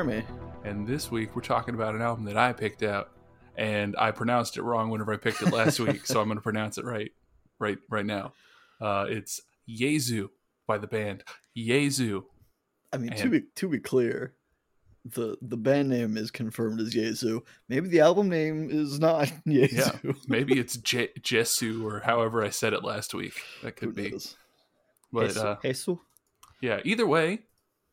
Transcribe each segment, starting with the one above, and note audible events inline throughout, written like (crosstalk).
Jeremy. and this week we're talking about an album that I picked out, and I pronounced it wrong whenever I picked it last week, so I'm going to pronounce it right, right, right now. Uh, it's Yezu by the band Yezu. I mean, to be to be clear, the the band name is confirmed as Yezu. Maybe the album name is not (laughs) Yezu. Maybe it's Je- Jesu or however I said it last week. That Who could be. knows? But Jesu- uh, Jesu? yeah either way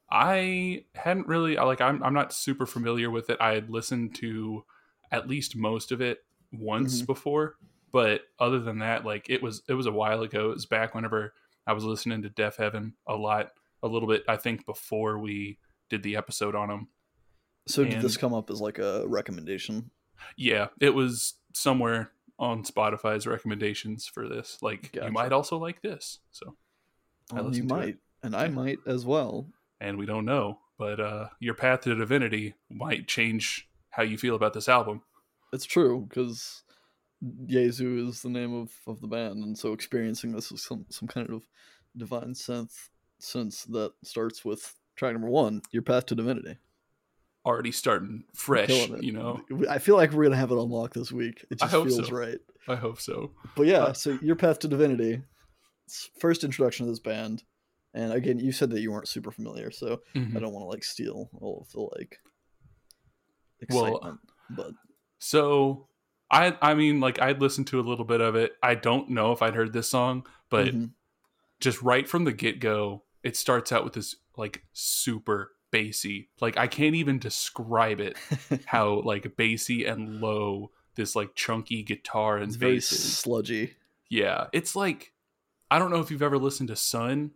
i hadn't really like I'm, I'm not super familiar with it i had listened to at least most of it once Mhm. before but other than that like it was it was a while ago it was back whenever i was listening to Deafheaven a lot a little bit i think before we did the episode on them So did this come up as like a recommendation? yeah it was somewhere on spotify's recommendations for this like Gotcha. you might also like this so I Well, you listened to it. might, and I Yeah. might as well. And we don't know. But uh, your path to divinity might change how you feel about this album. It's true because Jesu is the name of, of the band, and so experiencing this is some some kind of divine sense sense that starts with track number one, your path to divinity. Already starting fresh, you know. I feel like we're gonna have it unlocked this week. It just feels so. right. I hope so. But yeah, Uh, so your path to divinity, first introduction of this band, and again, you said that you weren't super familiar, so Mhm. I don't want to like steal all of the like Well, excitement. but So I I mean like I'd listened to a little bit of it. I don't know if I'd heard this song, but Mhm. just right from the get go, it starts out with this like super bassy. Like I can't even describe it (laughs) how like bassy and low this like chunky guitar and it's very bass is. sludgy. Yeah, it's like I don't know if you've ever listened to Sunn.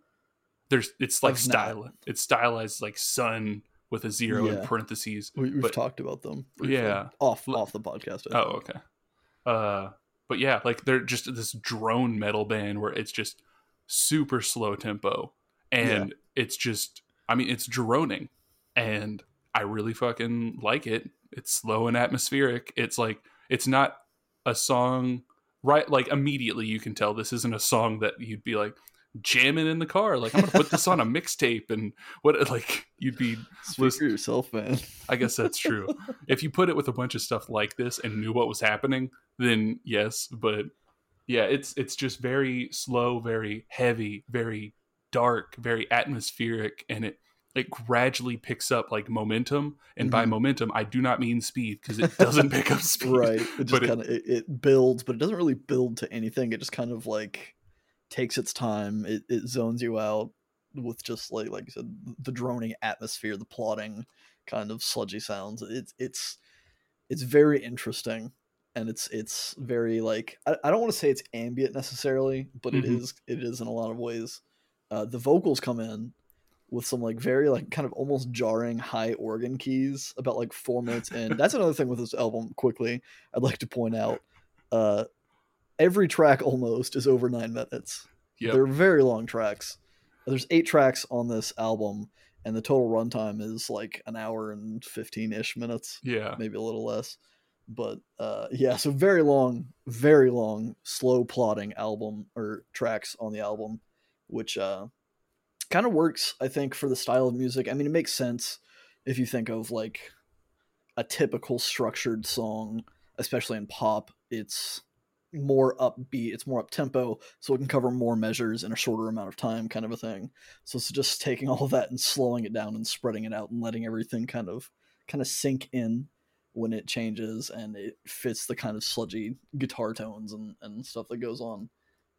There's it's like style. It's stylized like Sunn with a zero in parentheses. We, we've But- talked about them. Yeah. off off the podcast. Oh, okay. Uh, but yeah, like they're just this drone metal band where it's just super slow tempo, and it's just I mean it's droning, and I really fucking like it. It's slow and atmospheric. It's like it's not a song right like immediately you can tell this isn't a song that you'd be like jamming in the car like i'm gonna put this on a mixtape and what like you'd be Speak for yourself, man. I guess that's true. (laughs) if you put it with a bunch of stuff like this and knew what was happening, then yes. But yeah, it's it's just very slow, very heavy, very dark, very atmospheric, and it it gradually picks up like momentum. And by Mhm. momentum, I do not mean speed because it doesn't pick up (laughs) speed. right. It (laughs) just kind of it, it builds, but it doesn't really build to anything. It just kind of like takes its time. It it zones you out with just like like I said, the droning atmosphere, the plotting kind of sludgy sounds. It's it's it's very interesting, and it's it's very like I, I don't want to say it's ambient necessarily, but it Mhm. is it is in a lot of ways. Uh, the vocals come in with some like very like kind of almost jarring high organ keys about like four minutes in. That's another thing with this album. Quickly, I'd like to point out, uh, every track almost is over nine minutes. Yep. They're very long tracks. There's eight tracks on this album, and the total runtime is like an hour and fifteen ish minutes, Yeah. maybe a little less. But uh, yeah, so very long, very long, slow plotting album or tracks on the album, which uh, kind of works, I think, for the style of music. I mean, it makes sense if you think of like a typical structured song, especially in pop. It's more upbeat, it's more up tempo, so it can cover more measures in a shorter amount of time, kind of a thing. So it's just taking all of that and slowing it down and spreading it out and letting everything kind of kind of sink in when it changes and it fits the kind of sludgy guitar tones and, and stuff that goes on.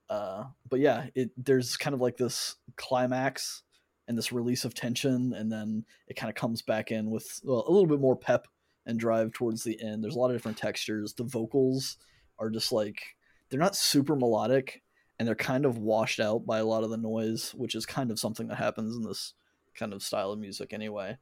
Uh, but yeah, it there's kind of like this climax and this release of tension, and then it kind of comes back in with well, a little bit more pep and drive towards the end. There's a lot of different textures. The vocals are just like they're not super melodic, and they're kind of washed out by a lot of the noise, which is kind of something that happens in this kind of style of music anyway.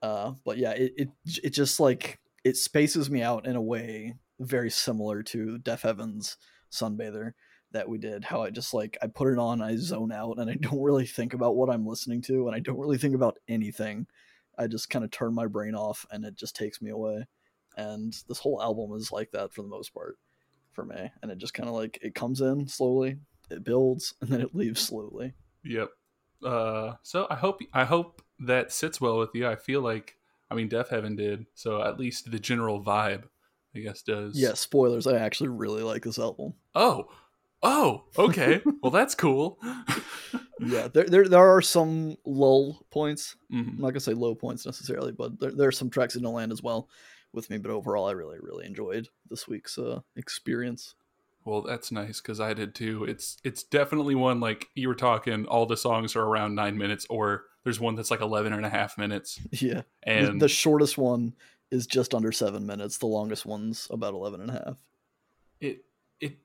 Uh, but yeah, it, it it just like it spaces me out in a way very similar to Deafheaven's Sunbather that we did. How I just like I put it on, I zone out, and I don't really think about what I'm listening to, and I don't really think about anything. I just kind of turn my brain off, and it just takes me away. And this whole album is like that for the most part for me, and it just kind of like it comes in slowly, it builds, and then it leaves slowly. Yep. Uh, so I hope I hope that sits well with you. I feel like I mean Deafheaven did, so at least the general vibe, I guess, does. Yeah, spoilers. I actually really like this album. Oh, oh, okay. (laughs) well, that's cool. yeah, there, there there are some lull points. Mhm. I'm not gonna say low points necessarily, but there, there are some tracks in don't land as well with me. But overall, I really really enjoyed this week's uh, experience. Well, that's nice because I did too. It's it's definitely one like you were talking. All the songs are around nine minutes, or there's one that's like 11 and a half minutes. (laughs) Yeah, And the shortest one is just under seven minutes. The longest one's about 11 and a half. it it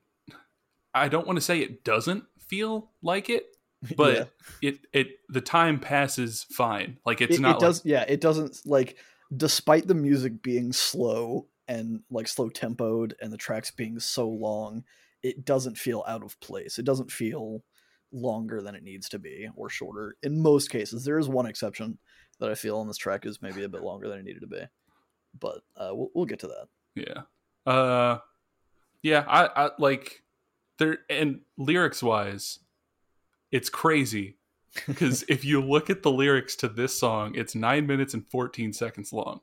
I don't want to say it doesn't feel like it, (laughs) but Yeah. it it the time passes fine. Like it's it, not it does yeah it doesn't like despite the music being slow and like slow tempoed and the tracks being so long it doesn't feel out of place. It doesn't feel longer than it needs to be or shorter. In most cases there is one exception that i feel on this track is maybe a bit longer than it needed to be but uh, we'll, we'll get to that. Yeah. Uh yeah, I I like there and lyrics wise it's crazy because if you look at the lyrics to this song, it's 9 minutes and 14 seconds long.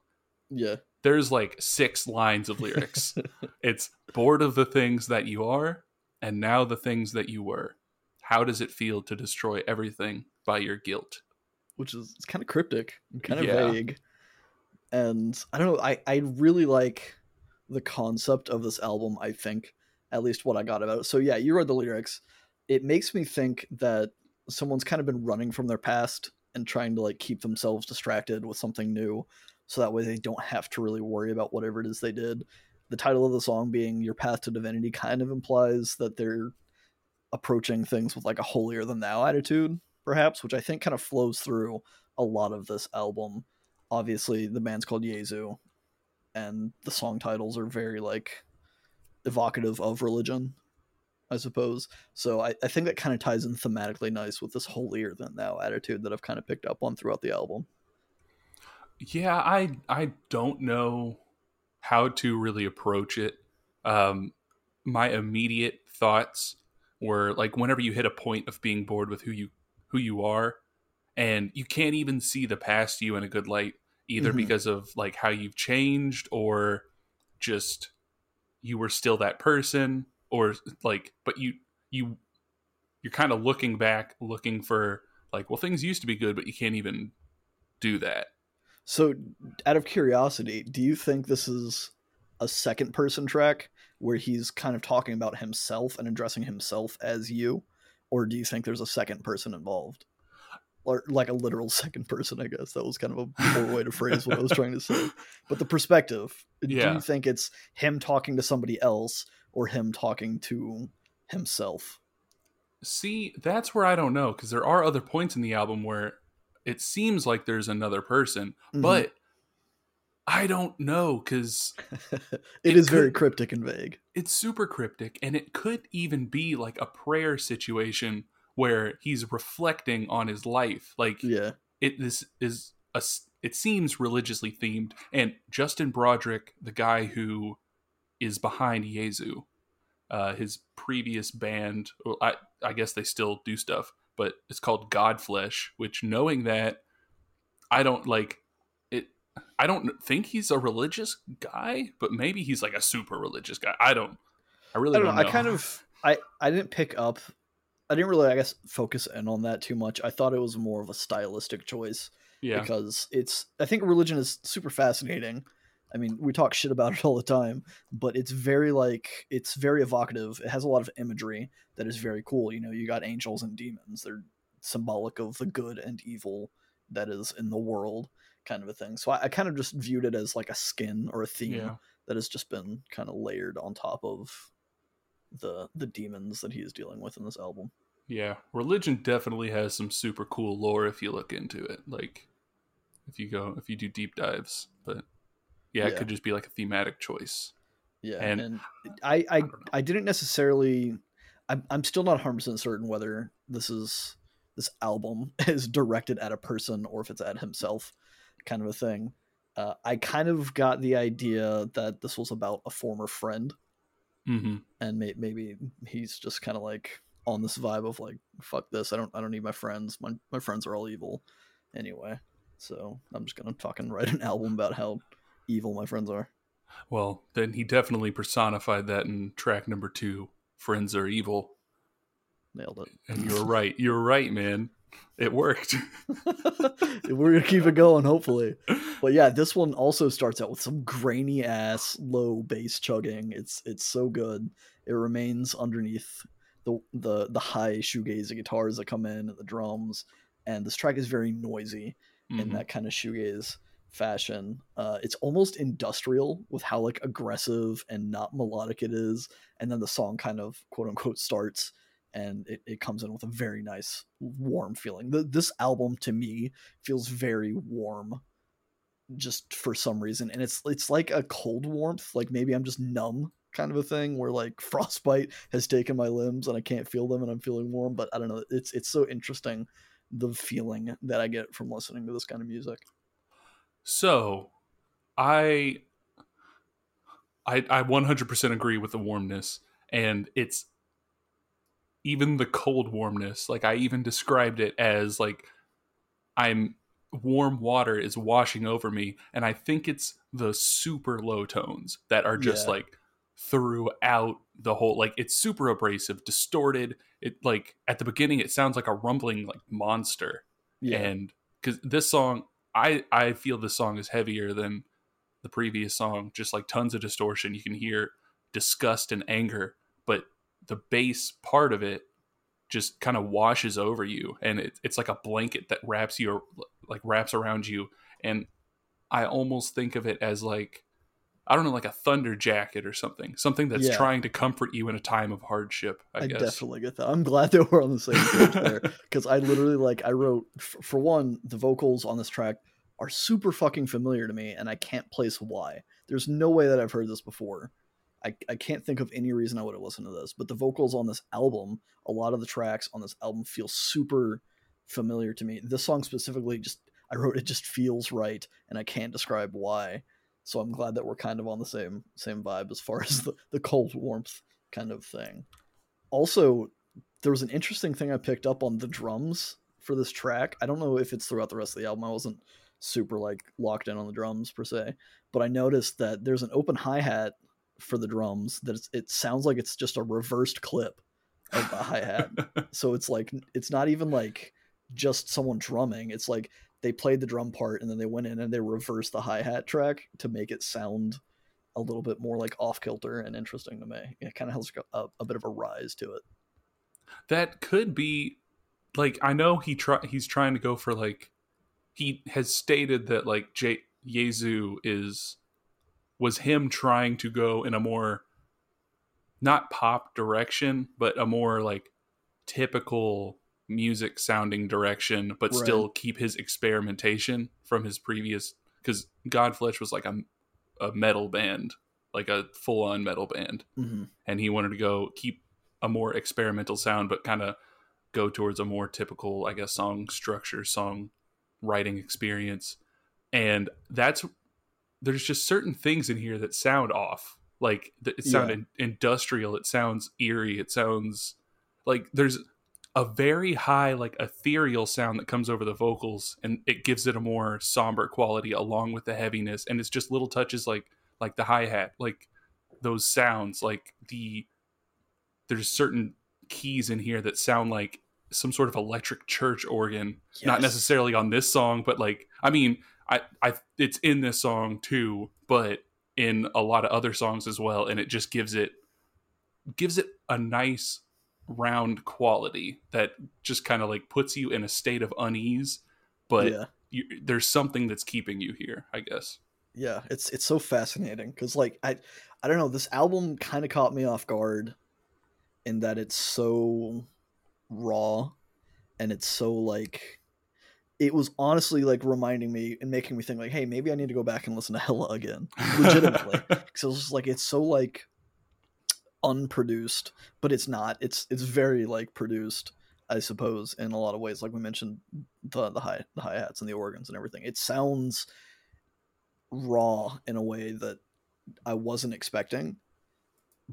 yeah there's like six lines of lyrics. (laughs) it's bored of the things that you are, and now the things that you were. How does it feel to destroy everything by your guilt? which is it's kind of cryptic and kind of Yeah. vague. And I don't know, I, I really like the concept of this album, I think, at least what I got about it. So yeah, you read the lyrics. It makes me think that someone's kind of been running from their past and trying to like keep themselves distracted with something new so that way they don't have to really worry about whatever it is they did. The title of the song being Your Path to Divinity kind of implies that they're approaching things with like a holier than thou attitude perhaps, which I think kind of flows through a lot of this album. Obviously, the band's called Jesu, and the song titles are very like evocative of religion, I suppose. So I, I think that kind of ties in thematically nice with this holier than thou attitude that I've kind of picked up on throughout the album. Yeah, I I don't know how to really approach it. Um, my immediate thoughts were like whenever you hit a point of being bored with who you who you are, and you can't even see the past you in a good light, either Mhm. because of like how you've changed or just you were still that person, or like, but you you you're kind of looking back, looking for like, well, things used to be good, but you can't even do that. So, out of curiosity, do you think this is a second person track where he's kind of talking about himself and addressing himself as you? Or do you think there's a second person involved? Or like a literal (laughs) second person, I guess. That was kind of a poor way to phrase what I was trying to say. (laughs) But the perspective, do you think it's him talking to somebody else or him talking to himself? See, that's where I don't know because there are other points in the album where it seems like there's another person, Mhm. but I don't know because (laughs) it it is very cryptic and vague. it's super cryptic and it could even be like a prayer situation where he's reflecting on his life. Like Yeah. it this is a it seems religiously themed and Justin Broadrick, the guy who is behind Jesu, uh, his previous band, well, I I guess they still do stuff, but it's called Godflesh. Which knowing that, I don't like it. I don't think he's a religious guy, but maybe he's like a super religious guy. I don't. I really I don't don't know. know. I kind of I I didn't pick up. I didn't really, I guess, focus in on that too much. I thought it was more of a stylistic choice yeah because it's. I think religion is super fascinating. I mean, we talk shit about (laughs) it all the time, but it's very like it's very evocative. It has a lot of imagery that is very cool. You know, you got angels and demons. They're symbolic of the good and evil that is in the world, kind of a thing. So I, I kind of just viewed it as like a skin or a theme yeah that has just been kind of layered on top of the the demons that he is dealing with in this album. Yeah, religion definitely has some super cool lore if you look into it. Like if you go if you do deep dives, but yeah, it could just be like a thematic choice. Yeah, And- and, I I I. I didn't necessarily. I'm I'm still not 100 percent certain whether this is this album (laughs) is directed at a person or if it's at himself, kind of a thing. Uh, I kind of got the idea that this was about a former friend, Mm-hmm. and may, maybe he's just kind of like on this vibe of like fuck this i don't i don't need my friends my, my friends are all evil anyway so i'm just gonna fucking write an (laughs) album about how evil my friends are. Well then he definitely personified that in track number two friends are evil. Nailed it. And you're right. You're right man. It worked. (laughs) We're gonna keep it going hopefully. But yeah this one also starts out with some grainy ass low bass chugging. It's it's so good. It remains underneath the the the high shoegaze guitars that come in and the drums. And this track is very noisy mm-hmm. in that kind of shoegaze fashion uh, it's almost industrial with how like aggressive and not melodic it is and then the song kind of quote unquote starts and it, it comes in with a very nice warm feeling the, this album to me feels very warm just for some reason and it's it's like a cold warmth like maybe i'm just numb kind of a thing where like (laughs) frostbite has taken my limbs and I can't feel them and I'm feeling warm. But I don't know. It's it's so interesting the feeling that I get from listening to this kind of music. So, I I I 100% agree with the warmness and it's even the cold warmness. Like I even described it as like I'm warm water is washing over me and I think it's the super low tones that are just yeah. like throughout the whole like it's super abrasive distorted it like at the beginning it sounds like a rumbling like monster yeah. and because this song i i feel this song is heavier than the previous song. Just like tons of distortion. You can hear disgust and anger but the bass part of it just kind of washes over you and it, it's like a blanket that wraps you like wraps around you. And i almost think of it as like I don't know, like a thunder jacket or something, something that's yeah. trying to comfort you in a time of hardship. I, I definitely get that. I'm glad (laughs) that we're on the same page there (laughs) because I literally like I wrote for one the vocals on this track are super fucking familiar to me, and I can't place why. There's no way that I've heard this before. I, I can't think of any reason I would have listened to this, but the vocals on this album, a lot of the tracks on this album feel super familiar to me. This song specifically, just I wrote it just feels right, and I can't describe why so I'm glad that we're kind of on the same same vibe as far (laughs) as the, the cold warmth kind of thing. Also, there was an interesting thing I picked up on the drums for this track. I don't know if it's throughout the rest of the album. I wasn't super like locked in on the drums per se, but I noticed that there's an open hi hat for the drums that it sounds like it's just a reversed clip of the hi hat. (laughs) so it's like it's not even like just someone drumming. It's like they played the drum part and then they went in and they reversed the hi hat track to make it sound a little bit more like off kilter and interesting to me. It kind of has a, a, bit of a rise to it. That could be like I know he try he's trying to go for like he has stated that like J- Jesu is was him trying to go in a more not pop direction but a more like typical music sounding direction, but right. still keep his experimentation from his previous. Because Godflesh was like a, a metal band, like a full on metal band, mm-hmm. and he wanted to go keep a more experimental sound, but kind of go towards a more typical, I guess, song structure, song writing experience. And that's there's just certain things in here that sound off. Like it sounds yeah. in, industrial. It sounds eerie. It sounds like there's a very high like ethereal sound that comes over the vocals and it gives it a more somber quality along with the heaviness and it's just little touches like like the hi-hat like those sounds like the there's certain keys in here that sound like some sort of electric church organ yes. not necessarily on this song but like i mean i i it's in this song too but in a lot of other songs as well and it just gives it gives it a nice round quality that just kind of like puts you in a state of unease but yeah. you, there's something that's keeping you here i guess. Yeah it's it's so fascinating because like i i don't know this album kind of caught me off guard in that it's so raw and it's so like it was honestly like reminding me and making me think like hey maybe i need to go back and listen to hella again. (laughs) Legitimately. Because it was just like it's so like unproduced, but it's not. It's it's very like produced, I suppose, in a lot of ways. Like we mentioned, the the high the hi hats and the organs and everything. It sounds raw in a way that I wasn't expecting,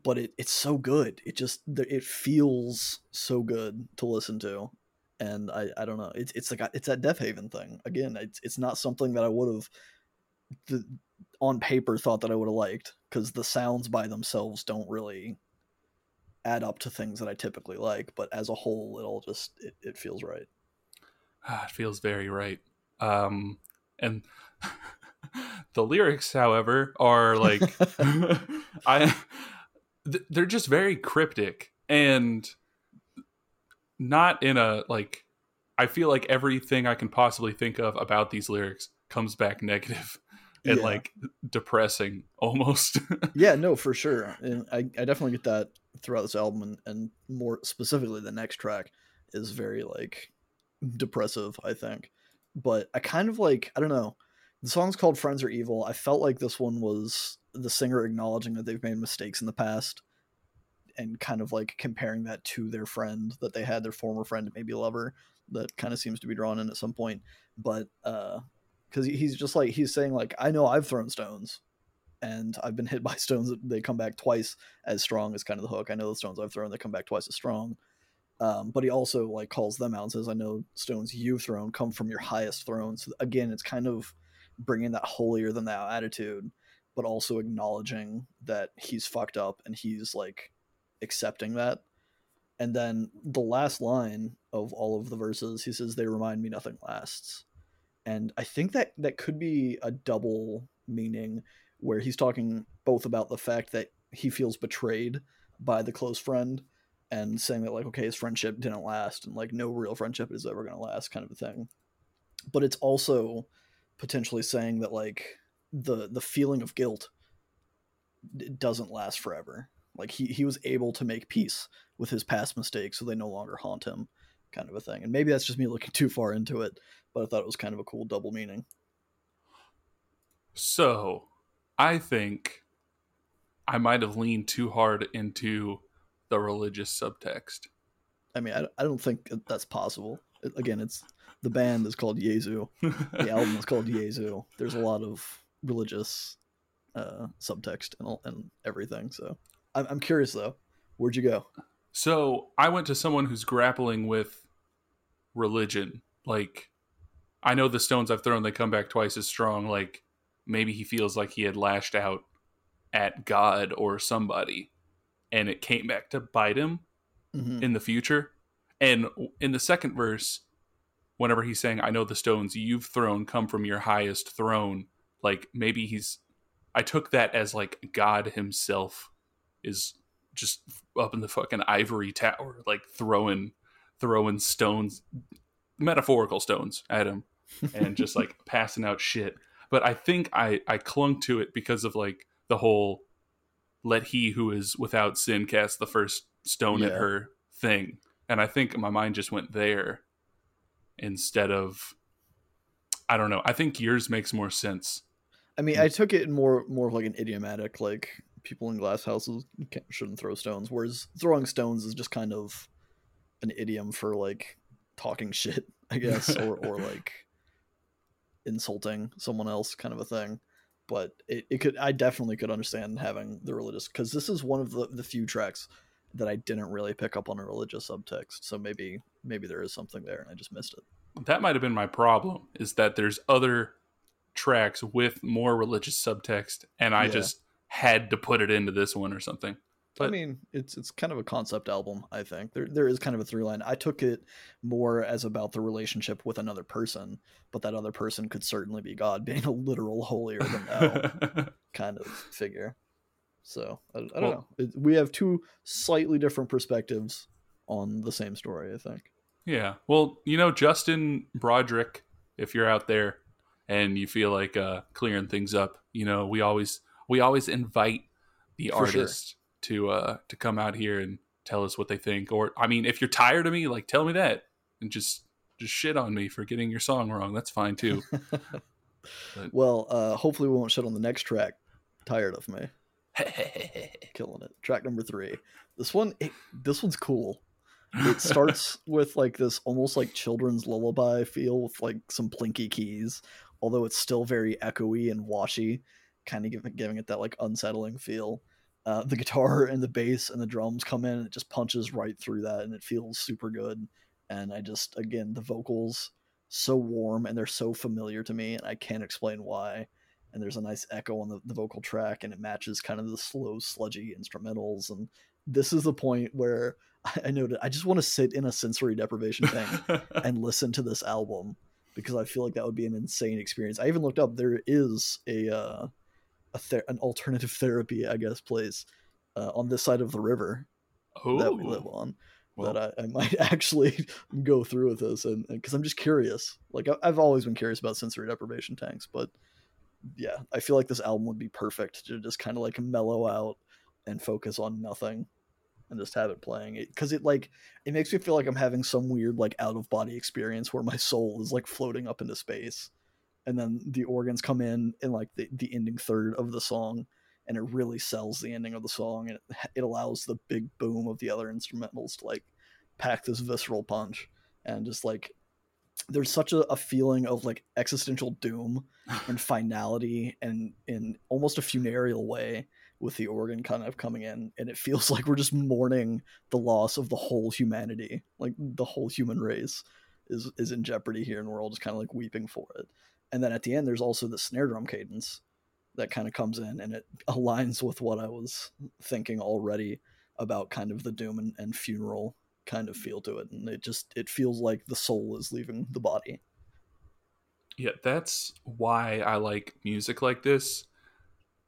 but it, it's so good. It just it feels so good to listen to, and I, I don't know. It's it's like it's that Deafheaven thing again. It's it's not something that I would have the on paper thought that I would have liked because the sounds by themselves don't really add up to things that I typically like, but as a whole, it all just it, it feels right. Ah, it feels very right. Um, and (laughs) the lyrics, however, are like (laughs) I they're just very cryptic and not in a like I feel like everything I can possibly think of about these lyrics comes back negative (laughs) and yeah. like depressing (laughs) almost. yeah, no, for sure. And I, I definitely get that throughout this album and, and more specifically the next track is very like depressive, I think. But I kind of like I don't know. The song's called Friends Are Evil. I felt like this one was the singer acknowledging that they've made mistakes in the past and kind of like comparing that to their friend that they had, their former friend, maybe lover, that kind of seems to be drawn in at some point. But uh because he's just like he's saying like I know I've thrown stones, and I've been hit by (laughs) stones. They come back twice as strong as kind of the hook. I know the stones I've thrown they come back twice as strong. Um, but he also like calls them out and says, "I know stones you've thrown come from your highest throne." So again, it's kind of bringing that holier than thou attitude, but also acknowledging that he's fucked up and he's like accepting that. And then the last line of all of the verses, he says, "They remind me nothing lasts." And I think that that could be a double meaning where he's talking both about the fact that he feels betrayed by the close friend and saying that like okay his friendship didn't last and like no real friendship is ever going to last kind of a thing. But it's also potentially saying that like the the feeling of guilt doesn't last forever. Like he, he was able to make peace with his past mistakes so they no longer haunt him kind of a thing and maybe that's just me looking (laughs) too far into it but I thought it was kind of a cool double meaning. So, I think I might have leaned too hard into the religious subtext. I mean, I, I don't think that's possible. It, again, it's the band is called Jesu. the (laughs) album is called Jesu. There's a lot of religious uh, subtext and, and everything. So, I'm, I'm curious though. Where'd you go? So, I went to someone who's grappling with religion, like I know the stones I've thrown they come back twice as strong. Like maybe he feels like he had lashed out at God or somebody, and it came back to bite him mm-hmm. in the future. And in the second verse, whenever he's saying, "I know the stones you've thrown come from your highest throne," like maybe he's. I took that as like God Himself is just up in the fucking ivory tower, like throwing throwing stones, metaphorical stones at him and just like (laughs) passing out shit. But I think I I clung to it because of like the whole let he who is without sin cast the first stone yeah. at her thing. And I think my mind just went there instead of I don't know. I think yours makes more sense. I mean, I took it more more of like an idiomatic like people in glass houses shouldn't throw stones whereas throwing stones is just kind of an idiom for like talking shit, I guess, (laughs) or or like insulting someone else kind of a thing. But it, it could i definitely could understand having the religious because this is one of the, the few tracks that i didn't really pick up on a religious subtext. So maybe maybe there is something there and i just missed it. That might have been my problem is that there's other tracks with more religious subtext and i yeah. just had to put it into this one or something but, I mean, it's it's kind of a concept album. I think there there is kind of a through line. I took it more as about the relationship with another person, but that other person could certainly be God, (laughs) being a literal holier than thou (laughs) kind of figure. So I, I don't well, know. It, we have two slightly different perspectives on the same story. I think. Yeah. Well, you know, Justin Broadrick, if you're out there and you feel like uh, clearing things up, you know, we always we always invite the For artist. Sure to uh to come out here and tell us what they think or i mean if you're tired of me like tell me that and just just shit on me for getting your song wrong. That's fine too. (laughs) But, well uh hopefully we won't shit on the next track. Tired of me. (laughs) Killing it. Track number three. This one it, this one's cool. It starts (laughs) with like this almost like children's lullaby feel with like some plinky keys although it's still very echoey and washy kind of giving, giving it that like unsettling feel. Uh, the guitar (laughs) and the bass and the drums come in and it just punches right through that and it feels super good. And i just again the vocals so warm and they're so familiar to me and i can't explain why. And there's a nice echo on the, the vocal track and it matches kind of the slow sludgy instrumentals. And this is the point where (laughs) i, noted i just want to sit in a sensory deprivation tank (laughs) and listen to this album because i feel like that would be an insane experience. I even looked up there is a uh, a ther- an alternative (laughs) therapy, I guess, place uh, on this side of the river oh, that we live on. well, that I, I (laughs) might actually go through with this, and because I'm just curious. Like I, I've always been curious about sensory deprivation tanks, but yeah, I feel like this album would be perfect to just kind of like mellow out and focus on nothing and just have it playing it because it like it makes me feel like i'm having some weird like out of body experience where my soul is like floating up into space and then the organs come in in like the, the ending third of the song and it really sells the ending of the song and it, it allows the big boom of the other instrumentals to like pack this visceral punch and just like there's such a, a feeling of like existential doom (sighs) and finality and in almost a funereal way with the organ kind of coming in and it feels (laughs) like we're just mourning the loss of the whole humanity like the whole human race is is in jeopardy here and we're all just kind of like weeping for it and then at the end there's also the snare drum cadence that kind of comes in and it aligns with what i was thinking already about kind of the doom and, and funeral kind of feel to it and it just it feels like the soul is leaving the body yeah, that's why I like music like this.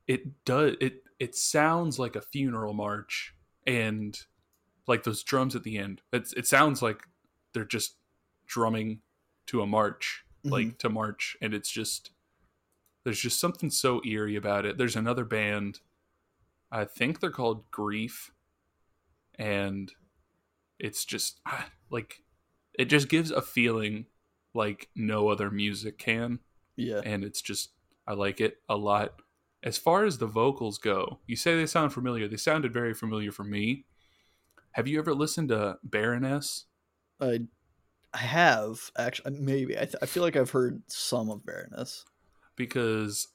It does it it sounds like a funeral march and like those drums at the end. It's it sounds like they're just drumming to a march, like to march and it's just there's just something so eerie about it. There's another band I think they're called Grief and it's just ah, like it just gives a feeling like no other music can yeah and it's just I like it a lot. As far as the vocals go, you say they sound familiar. They sounded very familiar for me. Have you ever listened to Baroness? i have actually maybe i, th- I feel like i've heard some of baroness Because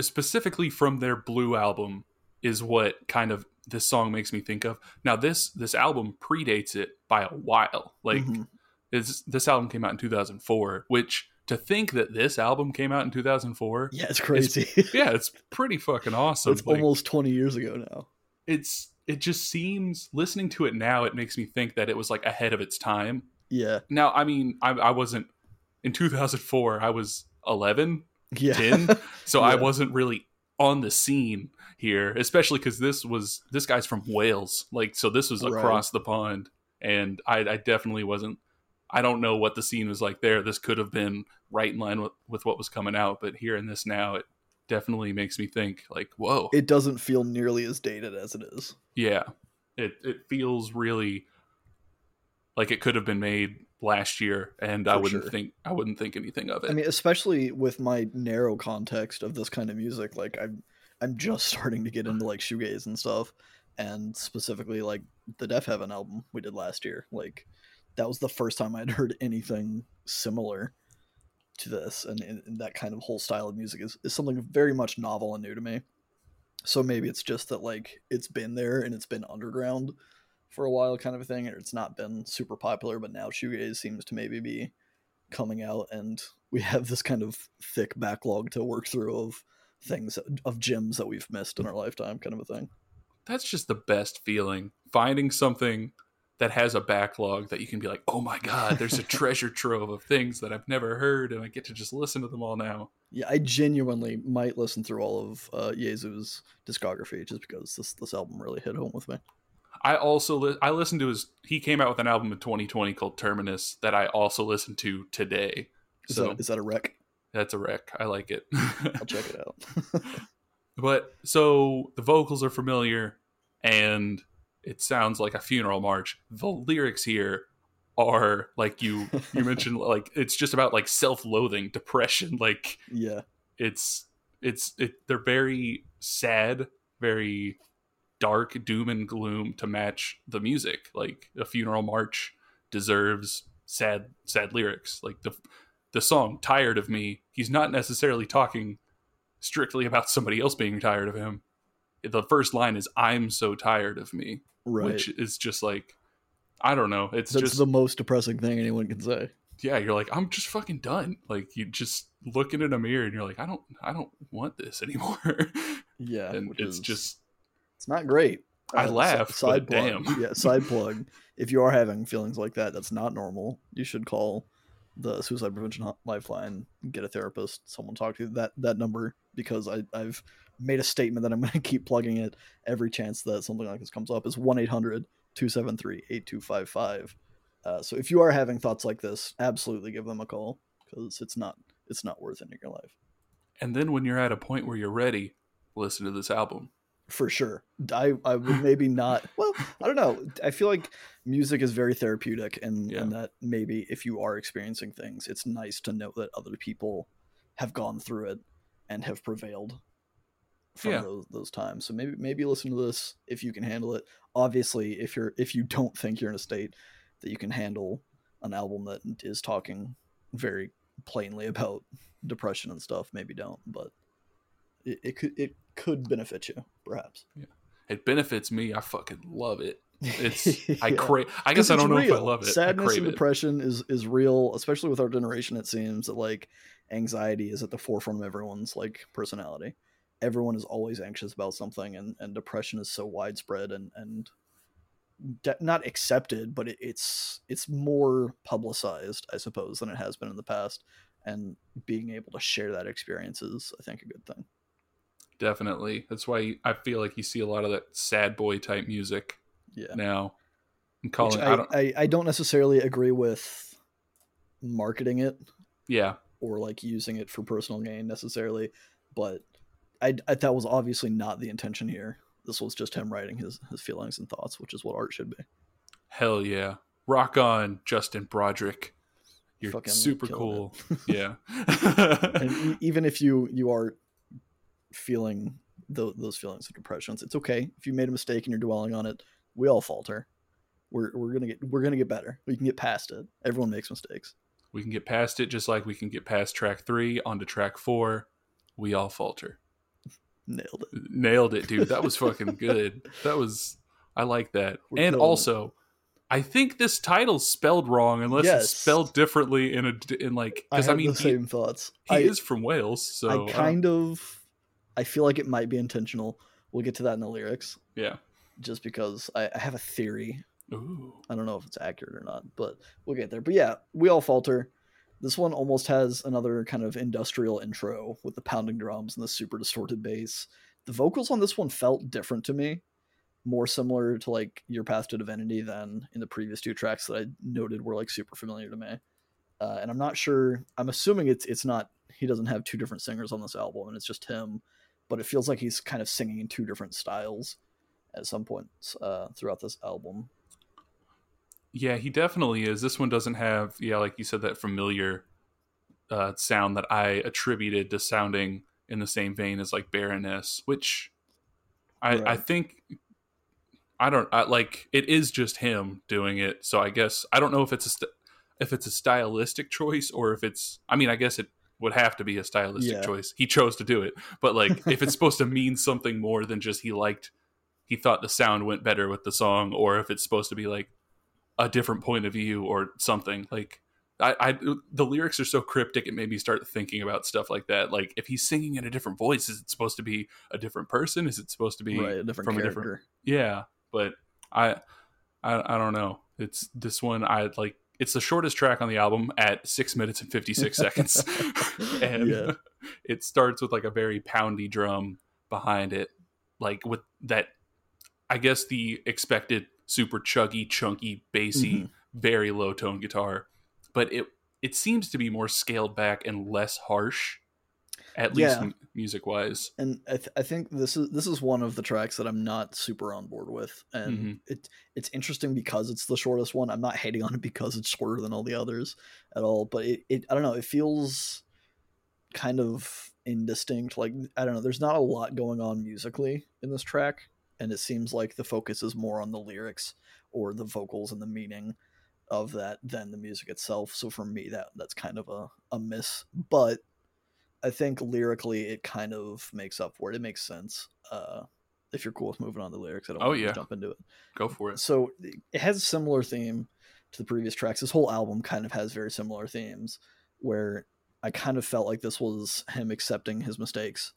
specifically from their Blue album is what kind of this song makes me think of. Now this this album predates it by a while. Like Mhm. it's, this album came out in 2004, which to think that this album came out in 2004, yeah it's crazy (laughs) yeah, it's pretty fucking awesome. it's Like, almost 20 years ago now it's it just seems listening to it now it makes me think that it was like ahead of its time yeah. Now i mean i, I wasn't in 2004 i was 11 yeah. 10 so i (laughs) wasn't really on the scene here especially because this was this guy's from wales like so this was Right. across the pond and I, I definitely wasn't i don't know what the scene was like there. This could have been right in line with, with what was coming out but hearing this now it definitely makes me think like whoa. It doesn't feel nearly as dated as it is. Yeah. It it feels really like it could have been made last year and i wouldn't sure. think i wouldn't think anything of it I mean, especially with my narrow context of this kind of music, like I'm I'm just (laughs) starting to get into like shoegaze and stuff, and specifically like the Deafheaven album we did last year. Like that was the first time I'd (laughs) heard anything similar to this, and, and, and that kind of whole style of music is, is something very much novel and new to me. So maybe it's just that like it's been there and it's been underground for a while, kind of a thing, or it's not been super popular, but now shoegaze seems to maybe be coming out and we have this kind of thick backlog to work through of things of gems that we've missed in our lifetime kind of a thing. That's just the best feeling finding something that has a backlog that you can be like oh my god there's a (laughs) treasure trove of things that i've never heard and i get to just listen to them all now. Yeah i genuinely might listen through all of uh Jesu's discography just because this this album really hit home with me i also li- i listened to his he came out with an album in 2020 called terminus that i also listened to today. Is, so that, is that a wreck? That's a wreck. I like it. I'll check it out. (laughs) But so the vocals are familiar and it sounds like a funeral march. The lyrics here are like you you (laughs) mentioned like it's just about like self-loathing, depression, like yeah. it's it's it they're very sad, very dark doom and gloom to match the music. Like a funeral march deserves sad sad lyrics. Like the the song Tired of Me, he's not necessarily talking strictly about somebody else being tired of him. the first line is "I'm so tired of me," right. which is just like I don't know. It's That's just the most depressing thing anyone can say. yeah. You're like I'm just fucking done. Like you just looking in a mirror and you're like I don't I don't want this anymore. (laughs) Yeah, and it's is- just it's not great. I Uh, si- laugh, Side plug. damn. yeah, side (laughs) plug. If you are having feelings like that, that's not normal. You should call the suicide prevention lifeline. Get a therapist. Someone talk to you. that that number because I I've made a statement that I'm (laughs) going to keep plugging it every chance that something like this comes up. Is one 273 8255 Uh, so if you are having thoughts like this, absolutely give them a call because it's not it's not worth ending your life and then when you're at a point where you're ready, listen to this album. For sure. I I (laughs) would maybe not. Well, I don't know. I feel like music is very therapeutic, and Yeah. and that maybe if you are experiencing things, it's nice to know that other people have gone through it and have prevailed from Yeah. those those times. So maybe maybe listen to this if you can handle it. Obviously, if you're if you don't think you're in a state that you can handle an album that is talking very plainly about depression and stuff, maybe don't. But it, it could it could benefit you, perhaps. Yeah, It benefits me. I fucking love it. It's (laughs) I Yeah. crave. I guess I don't know if I love it. Sadness and depression is is real, especially with our generation. It seems that like anxiety is at the forefront of everyone's like personality. Everyone is always anxious about something, and and depression is so widespread and and de- not accepted, but it, it's it's more publicized, I suppose, than it has been in the past. And being able to share that experience is, I think, a good thing. Definitely. That's why I feel like you see a lot of that sad boy type music Yeah. now. Which calling. I, I, don't. I, I don't necessarily agree with marketing it yeah. or like using it for personal gain necessarily, but I, I that was obviously not the intention here. This was just him writing his his feelings and thoughts, which is what art should be. Hell yeah. Rock on, Justin Broadrick. You're Fucking super cool. (laughs) yeah. (laughs) And even if you you are feeling tho- those feelings of depressions, it's okay. If you made a mistake and you're dwelling on it, we all falter. We're we're gonna get we're gonna get better. We can get past it. Everyone makes mistakes. we can get past it just like we can get past track three onto track four. We all falter. Nailed it. Nailed it, dude. That was fucking good. That was I like that. We're and killing it. also, I think this title's spelled wrong unless Yes. it's spelled differently in a in like because have I, mean the he, same thoughts. he I, is from Wales, so I I kind of I feel like it might be intentional. We'll get to that in the lyrics, yeah. just because I, I have a theory. Ooh. I don't know if it's accurate or not, but we'll get there. But yeah, we all falter. This one almost has another kind of industrial intro with the pounding drums and the super distorted bass. The vocals on this one felt different to me, more similar to like Your Path to Divinity than in the previous two tracks that I noted were like super familiar to me. Uh, and I'm not sure. I'm assuming it's it's not. He doesn't have two different singers on this album, and it's just him. But it feels like he's kind of singing in two different styles at some points uh, throughout this album. Yeah, he definitely is. This one doesn't have, yeah, like you said, that familiar uh, sound that I attributed to sounding in the same vein as like Baroness, which I, I think I don't I, like. It is just him doing it, so I guess I don't know if it's a st- if it's a stylistic choice or if it's. I mean, I guess it would have to be a stylistic Yeah. choice. He chose to do it, but like (laughs) if it's supposed to mean something more than just he liked, he thought the sound went better with the song, or if it's supposed to be like a different point of view or something like I, I the lyrics are so cryptic it made me start thinking about stuff like that. Like if he's singing in a different voice is it supposed to be a different person? Is it supposed to be right, a different from a different- yeah but I, I i don't know. It's this one i like it's the shortest track on the album at six minutes and 56 (laughs) seconds and Yeah. it starts with like a very poundy drum behind it like with that i guess the expected super chuggy chunky bassy Mhm. very low tone guitar but it it seems to be more scaled back and less harsh at least Yeah. music wise and I, th- I think this is this is one of the tracks that I'm not super on board with, and Mhm. it it's interesting because it's the shortest one. I'm not hating on it because it's shorter than all the others at all, but it, it I don't know. It feels kind of indistinct. Like I don't know. There's not a lot going on musically in this track, and it seems like the focus is more on the lyrics or the vocals and the meaning of that than the music itself. So for me, that that's kind of a, a miss. But I think lyrically, it kind of makes up for it. It makes sense. Uh, if you're cool with moving on to the lyrics, I don't Oh, want to yeah. jump into it. Go for it. So it has a similar theme to the previous tracks. This whole album kind of has very similar themes where I kind of felt like this was him accepting his mistakes